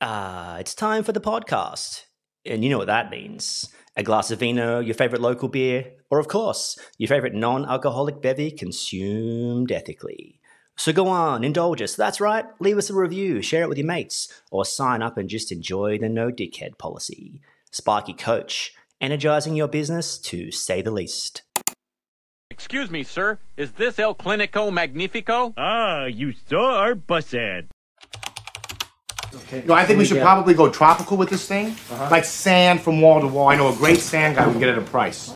Uh, it's time for the podcast. And you know what that means. A glass of vino, your favorite local beer, or of course, your favorite non alcoholic bevy consumed ethically. So go on, indulge us. That's right, leave us a review, share it with your mates, or sign up and just enjoy the no dickhead policy. Sparky Coach, energizing your business to say the least. Excuse me, sir. Is this El Clinico Magnifico? Ah, you saw our bus ad. No, I think we should probably go tropical with this thing. Uh-huh. Like sand from wall to wall. I know a great sand guy can get at a price.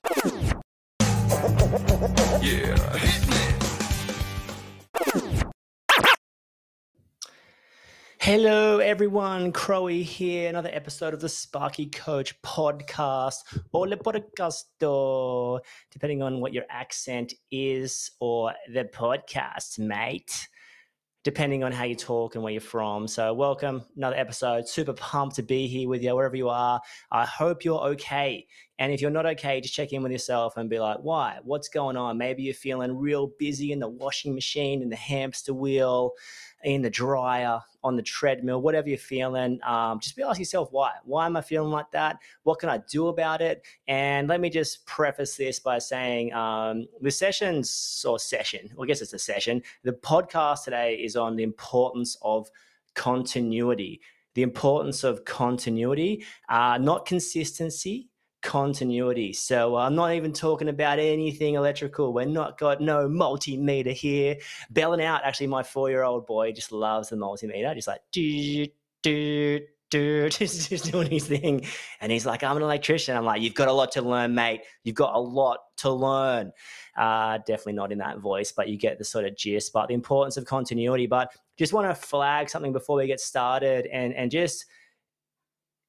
Hello, everyone. Crowie here. Another episode of the Sparky Coach podcast. Ole podcasto, depending on what your accent is or the podcast, mate. Depending on how you talk and where you're from. So, welcome. Another episode. Super pumped to be here with you, wherever you are. I hope you're okay. And if you're not okay, just check in with yourself and be like, why? What's going on? Maybe you're feeling real busy in the washing machine, in the hamster wheel, in the dryer, on the treadmill, whatever you're feeling. Um, just be asking yourself why. Why am I feeling like that? What can I do about it? And let me just preface this by saying um, the sessions or session, well, I guess it's a session. The podcast today is on the importance of continuity. The importance of continuity, uh, not consistency, continuity. So uh, I'm not even talking about anything electrical. We're not got no multimeter here. Belling out, actually, my four-year-old boy just loves the multimeter, just like do do do, just doing his thing. And he's like, I'm an electrician. I'm like, you've got a lot to learn, mate. You've got a lot to learn. Uh, definitely not in that voice, but you get the sort of gist. But the importance of continuity. But just want to flag something before we get started, and and just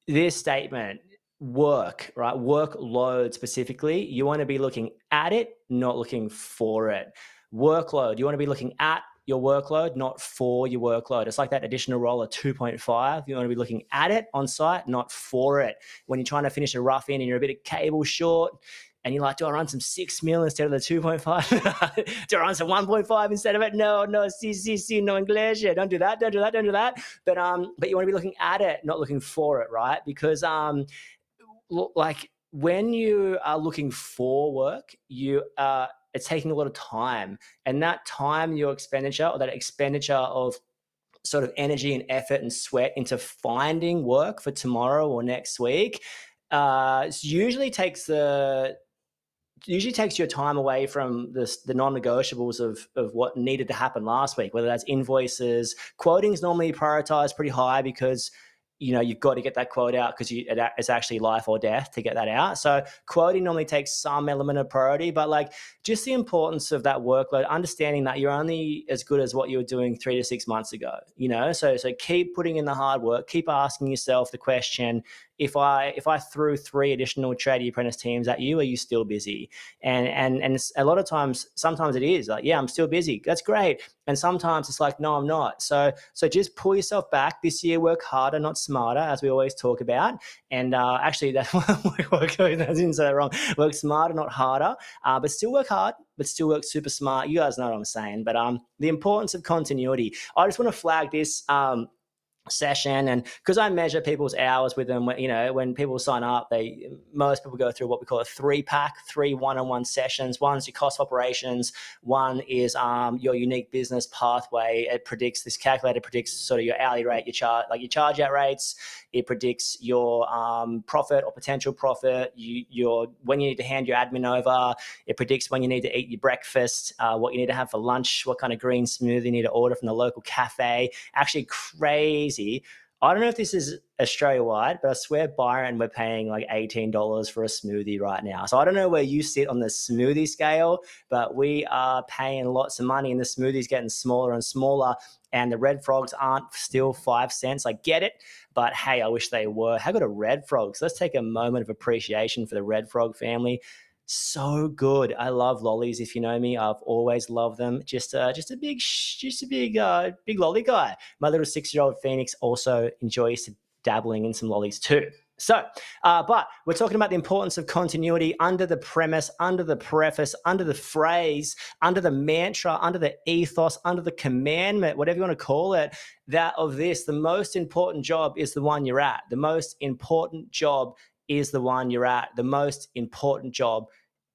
this statement work, right? Workload specifically, you want to be looking at it, not looking for it. Workload, you want to be looking at your workload, not for your workload. It's like that additional roller 2.5. You want to be looking at it on site, not for it. When you're trying to finish a rough in and you're a bit of cable short, and you're like, do I run some six mil instead of the 2.5? do I run some 1.5 instead of it? No, no, si, no English. Don't do that, don't do that, don't do that. But um, but you want to be looking at it, not looking for it, right? Because um, l- like when you are looking for work, you are it's taking a lot of time, and that time, your expenditure or that expenditure of sort of energy and effort and sweat into finding work for tomorrow or next week, uh, usually takes the usually takes your time away from the, the non-negotiables of, of what needed to happen last week, whether that's invoices, quoting is normally prioritized pretty high because you know you've got to get that quote out because it, it's actually life or death to get that out. So quoting normally takes some element of priority, but like just the importance of that workload, understanding that you're only as good as what you were doing three to six months ago. You know, so so keep putting in the hard work, keep asking yourself the question: if I if I threw three additional tradie apprentice teams at you, are you still busy? And and and a lot of times, sometimes it is like, yeah, I'm still busy. That's great. And sometimes it's like, no, I'm not. So so just pull yourself back this year. Work harder, not smarter, as we always talk about. And uh, actually, that I didn't say that wrong. Work smarter, not harder. Uh, but still work hard, but still work super smart. You guys know what I'm saying. But um, the importance of continuity. I just want to flag this. Um, session. And because i measure people's hours with them you know when people sign up they most people go through what we call a three pack three one-on-one sessions. One's your cost operations. One is um, your unique business pathway. It predicts this calculator predicts sort of your hourly rate your charge like your charge out rates it predicts your um, profit or potential profit. You your when you need to hand your admin over it predicts when you need to eat your breakfast uh, what you need to have for lunch what kind of green smoothie you need to order from the local cafe. Actually crazy I don't know if this is Australia wide, but I swear Byron, we're paying like $18 for a smoothie right now. So I don't know where you sit on the smoothie scale, but we are paying lots of money and the smoothie's getting smaller and smaller. And the red frogs aren't still five cents. I get it, but hey, I wish they were. How good are red frogs? Let's take a moment of appreciation for the red frog family so good. I love lollies. If you know me, I've always loved them. Just, uh, just a big, just a big, uh, big lolly guy. My little six-year-old Phoenix also enjoys dabbling in some lollies too. So, uh, but we're talking about the importance of continuity under the premise, under the preface, under the phrase, under the mantra, under the ethos, under the commandment, whatever you want to call it, that of this, the most important job is the one you're at. The most important job is the one you're at. The most important job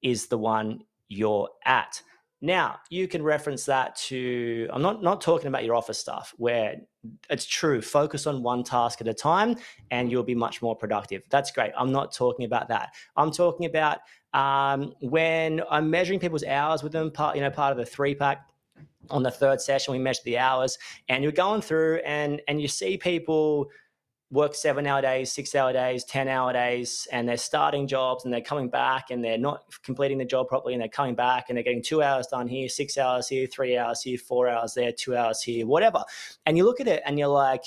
is the one you're at. Now, you can reference that to, I'm not, not talking about your office stuff where it's true, focus on one task at a time and you'll be much more productive. That's great. I'm not talking about that. I'm talking about um, when I'm measuring people's hours with them, part, you know, part of the three pack on the third session, we measure the hours and you're going through and, and you see people, work seven hour days, six hour days, 10 hour days, and they're starting jobs and they're coming back and they're not completing the job properly and they're coming back and they're getting two hours done here, six hours here, three hours here, four hours there, two hours here, whatever. And you look at it and you're like,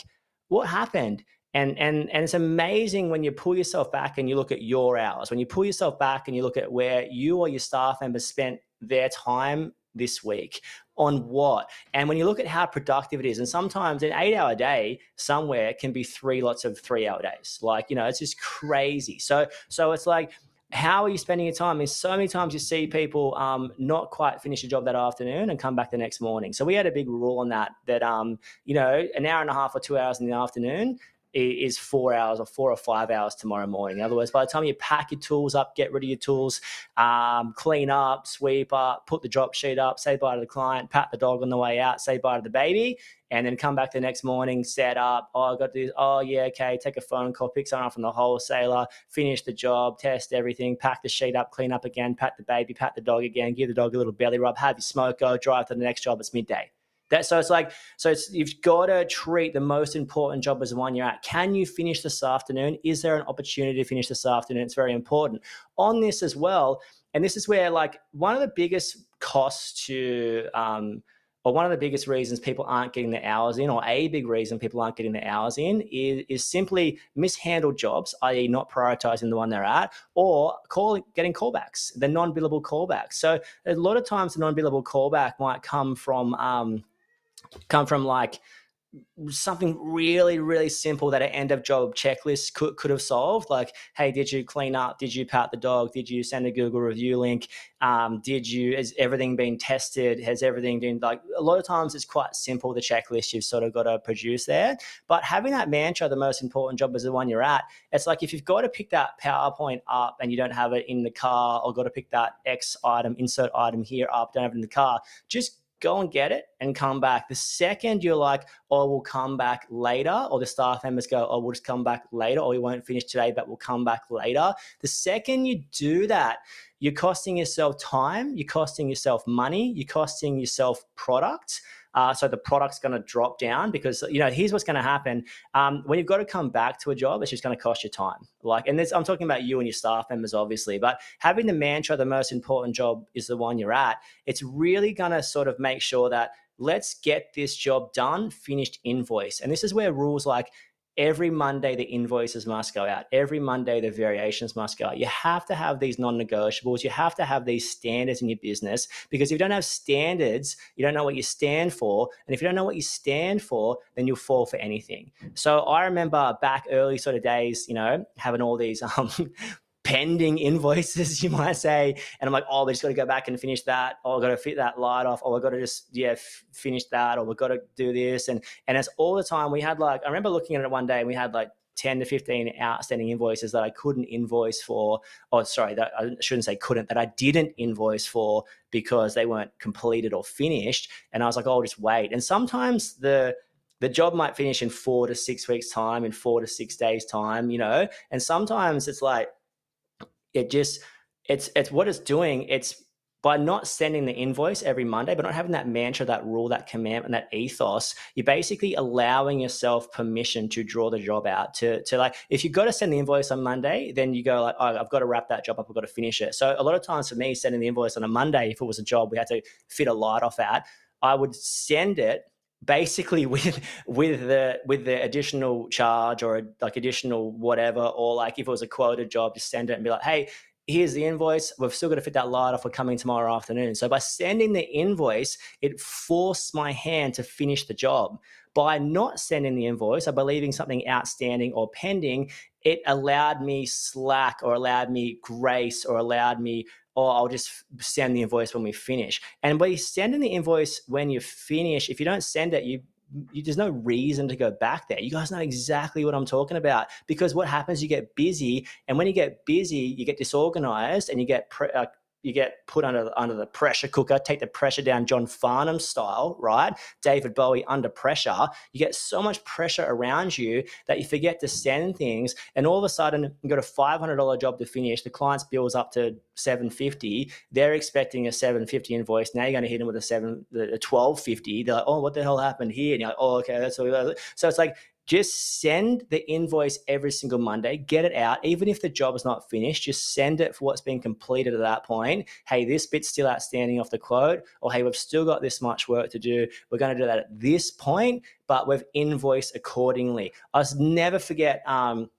what happened? And, and, and it's amazing when you pull yourself back and you look at your hours, when you pull yourself back and you look at where you or your staff members spent their time this week on what and when you look at how productive it is and sometimes an eight hour day somewhere can be three lots of three hour days like you know it's just crazy so so it's like how are you spending your time? I mean, so many times you see people um, not quite finish a job that afternoon and come back the next morning. So we had a big rule on that, that, um, you know, an hour and a half or two hours in the afternoon is four hours or four or five hours tomorrow morning. In other words, by the time you pack your tools up, get rid of your tools, um, clean up, sweep up, put the drop sheet up, say bye to the client, pat the dog on the way out, say bye to the baby, and then come back the next morning, set up. Oh, I got this. Oh, yeah, okay. Take a phone call, pick someone up from the wholesaler, finish the job, test everything, pack the sheet up, clean up again, pat the baby, pat the dog again, give the dog a little belly rub, have your smoke, go drive to the next job. It's midday. That so it's like so it's you've got to treat the most important job as the one you're at. Can you finish this afternoon? Is there an opportunity to finish this afternoon? It's very important. On this as well, and this is where like one of the biggest costs to um, or one of the biggest reasons people aren't getting the hours in, or a big reason people aren't getting the hours in, is, is simply mishandled jobs, i.e., not prioritizing the one they're at, or calling, getting callbacks, the non-billable callbacks. So a lot of times, the non-billable callback might come from um, come from like something really really simple that an end of job checklist could, could have solved. Like hey did you clean up? Did you pat the dog? Did you send a google review link? Um, did you has everything been tested? Has everything been like a lot of times it's quite simple the checklist you've sort of got to produce there. But having that mantra the most important job is the one you're at it's like if you've got to pick that powerpoint up and you don't have it in the car or got to pick that x item insert item here up don't have it in the car just go and get it and come back. The second you're like, oh, we'll come back later, or the staff members go, oh, we'll just come back later, or we won't finish today, but we'll come back later. The second you do that, you're costing yourself time, you're costing yourself money, you're costing yourself product. Uh, so the product's going to drop down because you know here's what's going to happen um, when you've got to come back to a job. It's just going to cost you time. Like, and this, I'm talking about you and your staff members, obviously, but having the mantra, the most important job is the one you're at. It's really going to sort of make sure that let's get this job done, finished invoice. And this is where rules like every Monday the invoices must go out. Every Monday the variations must go out. You have to have these non-negotiables. You have to have these standards in your business because if you don't have standards, you don't know what you stand for. And if you don't know what you stand for, then you'll fall for anything. So I remember back early sort of days, you know, having all these um, pending invoices, you might say. And I'm like, oh, we just got to go back and finish that. Oh, I got to fit that light off. Oh, I got to just, yeah, f- finish that. Or we got to do this. And, and it's all the time we had like, I remember looking at it one day and we had like 10 to 15 outstanding invoices that I couldn't invoice for. Oh, sorry, that I shouldn't say couldn't, that I didn't invoice for because they weren't completed or finished. And I was like, oh, I'll just wait. And sometimes the, the job might finish in four to six weeks time in four to six days time you know and sometimes it's like it just it's it's what it's doing it's by not sending the invoice every Monday, but not having that mantra, that rule, that command, and that ethos, you're basically allowing yourself permission to draw the job out. To, to like, if you've got to send the invoice on Monday, then you go like, oh, I've got to wrap that job up. I've got to finish it. So a lot of times for me, sending the invoice on a Monday, if it was a job we had to fit a light off at, I would send it basically with with the with the additional charge or like additional whatever or like if it was a quoted job just send it and be like hey here's the invoice. We've still got to fit that light off. We're coming tomorrow afternoon. So by sending the invoice, it forced my hand to finish the job. By not sending the invoice or by leaving something outstanding or pending, it allowed me slack or allowed me grace or allowed me or I'll just send the invoice when we finish. And by sending the invoice when you finish, if you don't send it, you you, there's no reason to go back there. You guys know exactly what I'm talking about because what happens, you get busy, and when you get busy, you get disorganized, and you get pre- uh, you get put under under the pressure cooker, take the pressure down, John Farnham style, right? David Bowie under pressure. You get so much pressure around you that you forget to send things, and all of a sudden you got a five hundred dollar job to finish. The client's bills up to 750. They're expecting a 750 invoice. Now you're going to hit them with a seven, a twelve fifty. They're like, oh, what the hell happened here? And you're like, oh, okay, that's what. So it's like just send the invoice every single Monday, get it out. Even if the job is not finished, just send it for what's been completed at that point. Hey, this bit's still outstanding off the quote, or hey, we've still got this much work to do. We're going to do that at this point, but we've invoiced accordingly. I'll never forget. Um,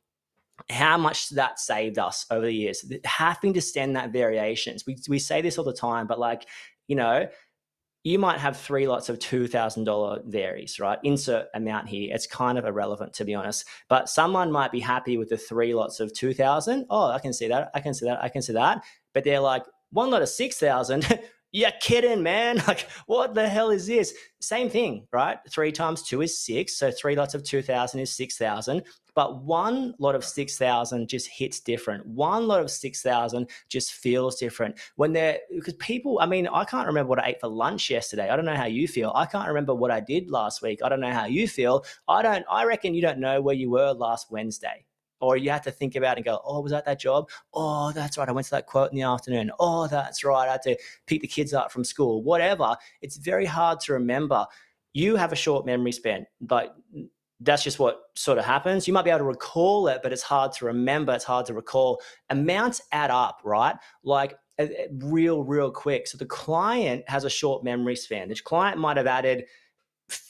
how much that saved us over the years having to send that variations we, we say this all the time but like you know you might have three lots of $2,000 varies, right? Insert amount here. It's kind of irrelevant, to be honest. But someone might be happy with the three lots of 2,000. Oh, I can see that. I can see that. I can see that. But they're like, one lot of 6,000. You're kidding, man. Like, what the hell is this? Same thing, right? Three times two is six. So three lots of 2,000 is 6,000. But one lot of 6,000 just hits different. One lot of 6,000 just feels different. When they're, because people, I mean, I can't remember what I ate for lunch yesterday. I don't know how you feel. I can't remember what I did last week. I don't know how you feel. I don't, I reckon you don't know where you were last Wednesday or you have to think about and go, oh, was that that job? Oh, that's right. I went to that quote in the afternoon. Oh, that's right. I had to pick the kids up from school. Whatever. It's very hard to remember. You have a short memory span, but that's just what sort of happens. You might be able to recall it, but it's hard to remember. It's hard to recall. Amounts add up, right? Like real, real quick. So the client has a short memory span. The client might have added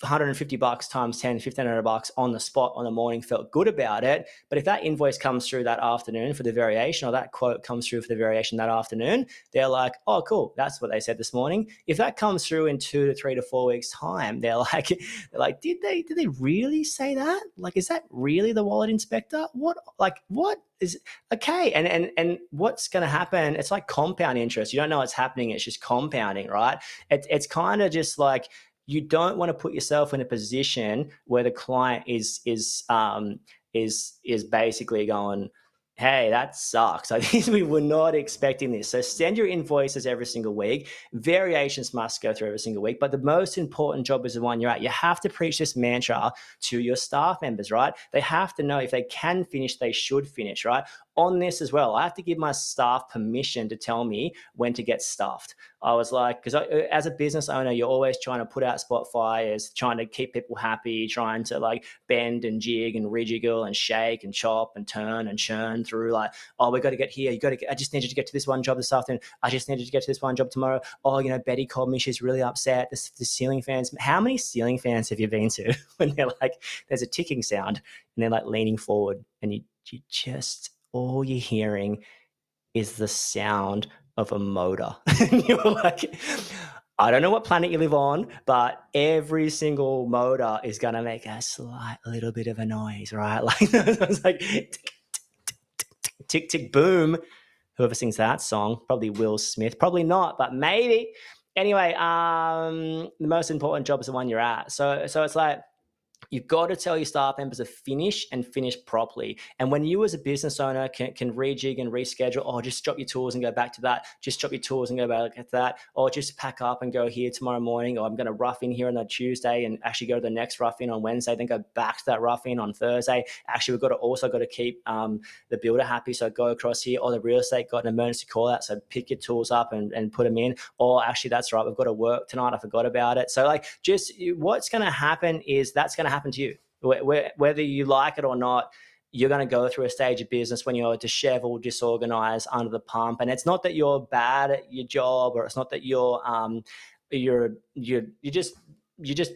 150 bucks times 10 1500 bucks on the spot on the morning felt good about it. But if that invoice comes through that afternoon for the variation or that quote comes through for the variation that afternoon they're like oh cool that's what they said this morning. If that comes through in two to three to four weeks time they're like they're like did they did they really say that? Like is that really the wallet inspector? What like what is okay and and and what's going to happen it's like compound interest. You don't know what's happening it's just compounding right? It, it's kind of just like you don't want to put yourself in a position where the client is is um, is is basically going hey, that sucks. I think we were not expecting this. So send your invoices every single week. Variations must go through every single week. But the most important job is the one you're at. You have to preach this mantra to your staff members, right? They have to know if they can finish, they should finish, right? On this as well. I have to give my staff permission to tell me when to get stuffed. I was like, because uh, as a business owner, you're always trying to put out spot fires, trying to keep people happy, trying to like bend and jig and rejiggle and shake and chop and turn and churn through like, oh, we got to get here. You got to I just needed to get to this one job this afternoon. I just needed to get to this one job tomorrow. Oh, you know, Betty called me. She's really upset. The, the ceiling fans. How many ceiling fans have you been to when they're like, there's a ticking sound and they're like leaning forward and you, you just all you're hearing is the sound of a motor. you're like, I don't know what planet you live on, but every single motor is going to make a slight little bit of a noise, right? Like it's like tick, tick, tick, boom. Whoever sings that song, probably Will Smith, probably not, but maybe. Anyway, um, the most important job is the one you're at. So, so it's like You've got to tell your staff members to finish and finish properly. And when you, as a business owner, can, can rejig and reschedule, oh, just drop your tools and go back to that, just drop your tools and go back to that, or just pack up and go here tomorrow morning, or I'm going to rough in here on a Tuesday and actually go to the next rough in on Wednesday, then go back to that rough in on Thursday. Actually, we've got to also got to keep um, the builder happy. So go across here, or the real estate got an emergency call out. So pick your tools up and, and put them in. Or actually, that's right, we've got to work tonight. I forgot about it. So, like, just what's going to happen is that's going to happen happen to you. Whether you like it or not, you're going to go through a stage of business when you're disheveled, disorganized, under the pump. And it's not that you're bad at your job, or it's not that you're um, you're you're you just you're just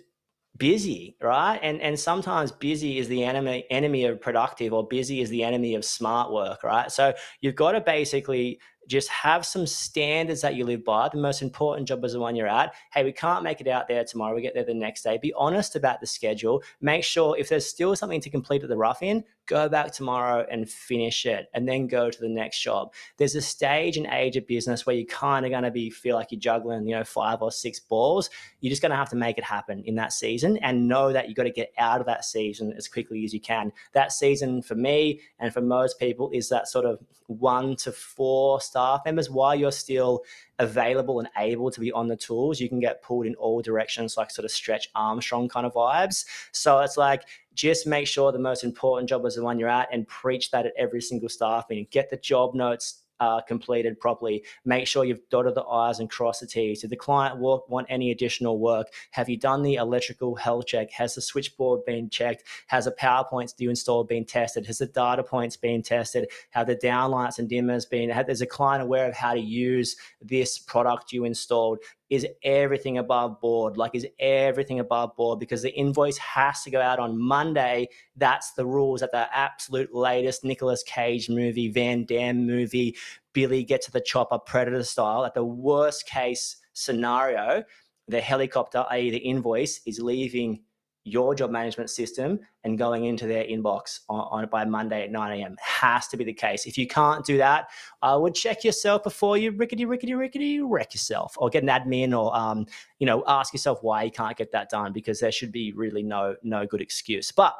busy, right? And and sometimes busy is the enemy enemy of productive, or busy is the enemy of smart work, right? So you've got to basically just have some standards that you live by. The most important job is the one you're at. Hey, we can't make it out there tomorrow. We get there the next day. Be honest about the schedule. Make sure if there's still something to complete at the rough in, go back tomorrow and finish it and then go to the next job. There's a stage and age of business where you're kind of going to be feel like you're juggling, you know, five or six balls. You're just going to have to make it happen in that season and know that you've got to get out of that season as quickly as you can. That season for me and for most people is that sort of one to four staff members while you're still available and able to be on the tools, you can get pulled in all directions, like sort of stretch Armstrong kind of vibes. So it's like just make sure the most important job is the one you're at and preach that at every single staff meeting. Get the job notes uh, completed properly. Make sure you've dotted the I's and crossed the T's. Did the client want any additional work? Have you done the electrical health check? Has the switchboard been checked? Has the power points you installed been tested? Has the data points been tested? Have the downlights and dimmers been? Is a client aware of how to use this product you installed? Is everything above board? Like, is everything above board? Because the invoice has to go out on Monday. That's the rules at the absolute latest Nicolas Cage movie, Van Damme movie, Billy get to the chopper, Predator style. At the worst case scenario, the helicopter, i.e., the invoice, is leaving your job management system and going into their inbox on, on by Monday at 9 a.m. Has to be the case. If you can't do that, I would check yourself before you rickety, rickety, rickety wreck yourself or get an admin or, um, you know, ask yourself why you can't get that done because there should be really no, no good excuse. But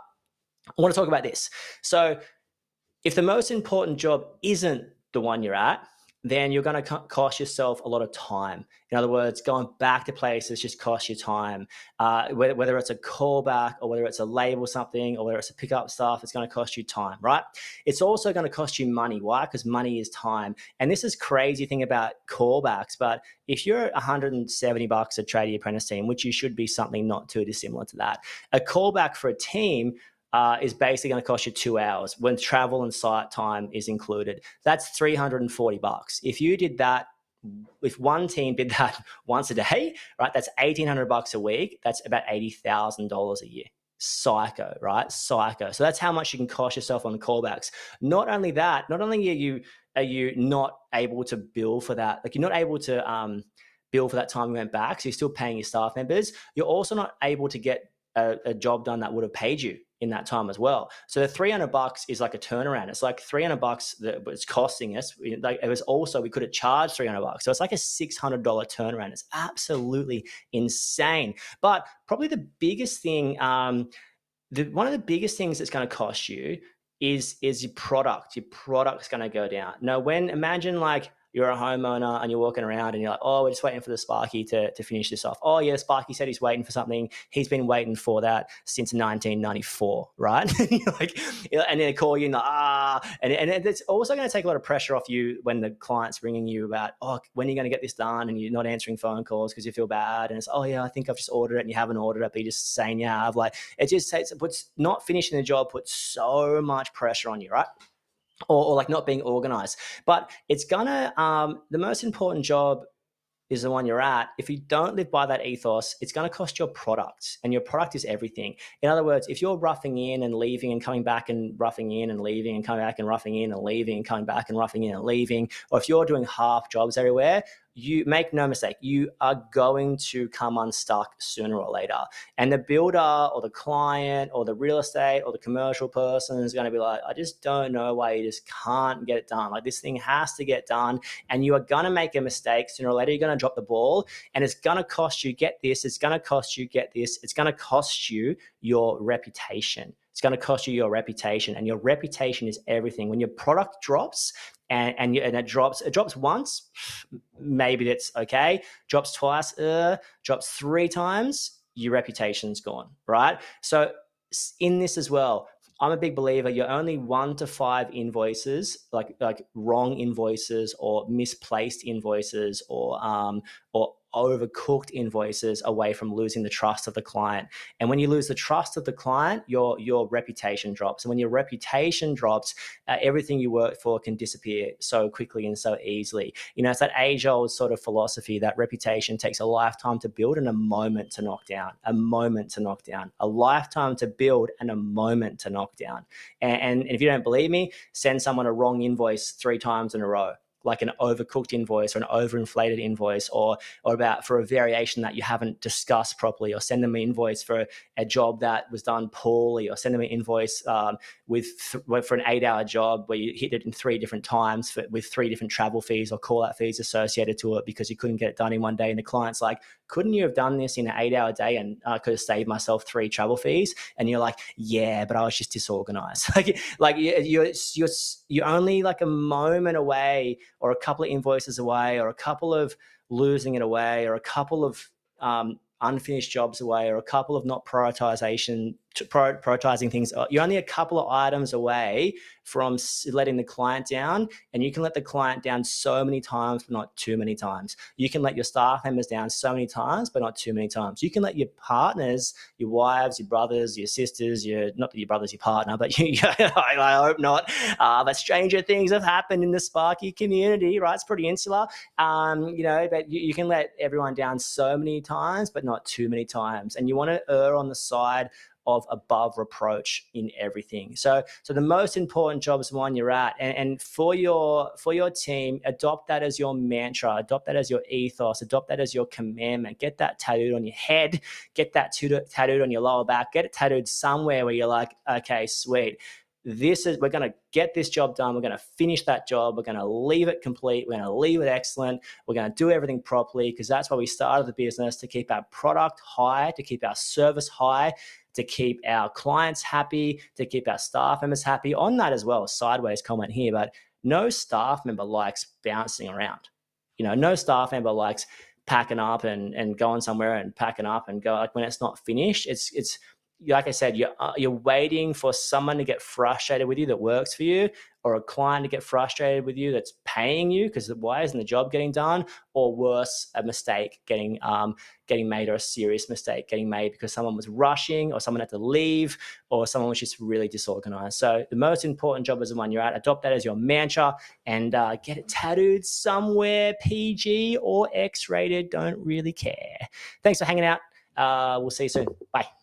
I want to talk about this. So if the most important job isn't the one you're at, then you're going to cost yourself a lot of time. In other words, going back to places just costs you time. Uh, whether, whether it's a callback or whether it's a label something or whether it's a pickup stuff, it's going to cost you time, right? It's also going to cost you money. Why? Because money is time. And this is crazy thing about callbacks. But if you're 170 bucks a tradie apprentice team, which you should be something not too dissimilar to that, a callback for a team uh, is basically going to cost you two hours when travel and site time is included. That's 340 bucks. If you did that, if one team did that once a day, right, that's 1800 bucks a week. That's about $80,000 a year. Psycho, right? Psycho. So that's how much you can cost yourself on callbacks. Not only that, not only are you are you not able to bill for that, like you're not able to um, bill for that time you went back, so you're still paying your staff members. You're also not able to get a, a job done that would have paid you in that time as well. So the 300 bucks is like a turnaround. It's like 300 bucks that it's costing us. Like it was also, we could have charged 300 bucks. So it's like a $600 turnaround. It's absolutely insane. But probably the biggest thing, um, the, one of the biggest things that's going to cost you is is your product. Your product's going to go down. Now, when imagine like you're a homeowner and you're walking around and you're like, oh, we're just waiting for the Sparky to, to finish this off. Oh, yeah, Sparky said he's waiting for something. He's been waiting for that since 1994, right? like, and then they call you and like, ah, and, and it's also going to take a lot of pressure off you when the client's ringing you about, oh, when are you going to get this done? And you're not answering phone calls because you feel bad. And it's, oh, yeah, I think I've just ordered it and you haven't ordered it, but you're just saying you have. Like, it just takes, it puts, not finishing the job puts so much pressure on you, right? Or, or like not being organized. But it's gonna um, the most important job is the one you're at. If you don't live by that ethos, it's going to cost your product, and your product is everything. In other words, if you're roughing in and leaving and coming back and roughing in and leaving and coming back and roughing in and leaving and coming back and roughing in and leaving, or if you're doing half jobs everywhere, you make no mistake, you are going to come unstuck sooner or later. And the builder or the client or the real estate or the commercial person is going to be like, I just don't know why you just can't get it done. Like this thing has to get done. And you are going to make a mistake sooner or later. You're going to drop the ball and it's going to cost you, get this, it's going to cost you, get this, it's going to cost you your reputation. It's going to cost you your reputation, and your reputation is everything. When your product drops, and and, you, and it drops, it drops once, maybe that's okay. Drops twice, uh, drops three times, your reputation's gone, right? So in this as well, I'm a big believer. You're only one to five invoices, like like wrong invoices or misplaced invoices or um or overcooked invoices away from losing the trust of the client. And when you lose the trust of the client, your your reputation drops. And when your reputation drops, uh, everything you work for can disappear so quickly and so easily. You know, it's that age-old sort of philosophy that reputation takes a lifetime to build and a moment to knock down. A moment to knock down. A lifetime to build and a moment to knock down. And, and if you don't believe me, send someone a wrong invoice three times in a row like an overcooked invoice or an overinflated invoice or or about for a variation that you haven't discussed properly or send them an invoice for a job that was done poorly or send them an invoice um, with th- for an eight hour job where you hit it in three different times for, with three different travel fees or call out fees associated to it because you couldn't get it done in one day. And the client's like couldn't you have done this in an eight hour day and I uh, could have saved myself three travel fees? And you're like yeah but I was just disorganized. Like like you're you're you're only like a moment away or a couple of invoices away or a couple of losing it away or a couple of um, unfinished jobs away or a couple of not prioritization prioritizing things uh, you're only a couple of items away from letting the client down and you can let the client down so many times but not too many times. You can let your staff members down so many times but not too many times. You can let your partners your wives your brothers your sisters your not that your brother's your partner but you, I hope not uh, but stranger things have happened in the sparky community right? It's pretty insular. Um, you know but you, you can let everyone down so many times but not too many times. And you want to err on the side of above reproach in everything. So, so the most important job is the one you're at, and, and for your for your team, adopt that as your mantra, adopt that as your ethos, adopt that as your commandment. Get that tattooed on your head, get that tattooed on your lower back, get it tattooed somewhere where you're like, okay, sweet. This is we're going to get this job done. We're going to finish that job. We're going to leave it complete. We're going to leave it excellent. We're going to do everything properly because that's why we started the business to keep our product high to keep our service high to keep our clients happy, to keep our staff members happy. On that as well, sideways comment here, but no staff member likes bouncing around. You know, no staff member likes packing up and, and going somewhere and packing up and go like when it's not finished. It's it's like I said, you're uh, you're waiting for someone to get frustrated with you that works for you, or a client to get frustrated with you that's paying you because why isn't the job getting done? Or worse, a mistake getting um, getting made or a serious mistake getting made because someone was rushing or someone had to leave or someone was just really disorganized. So the most important job is the one you're at. Adopt that as your mantra and uh, get it tattooed somewhere PG or X rated. Don't really care. Thanks for hanging out. Uh, we'll see you soon. Bye.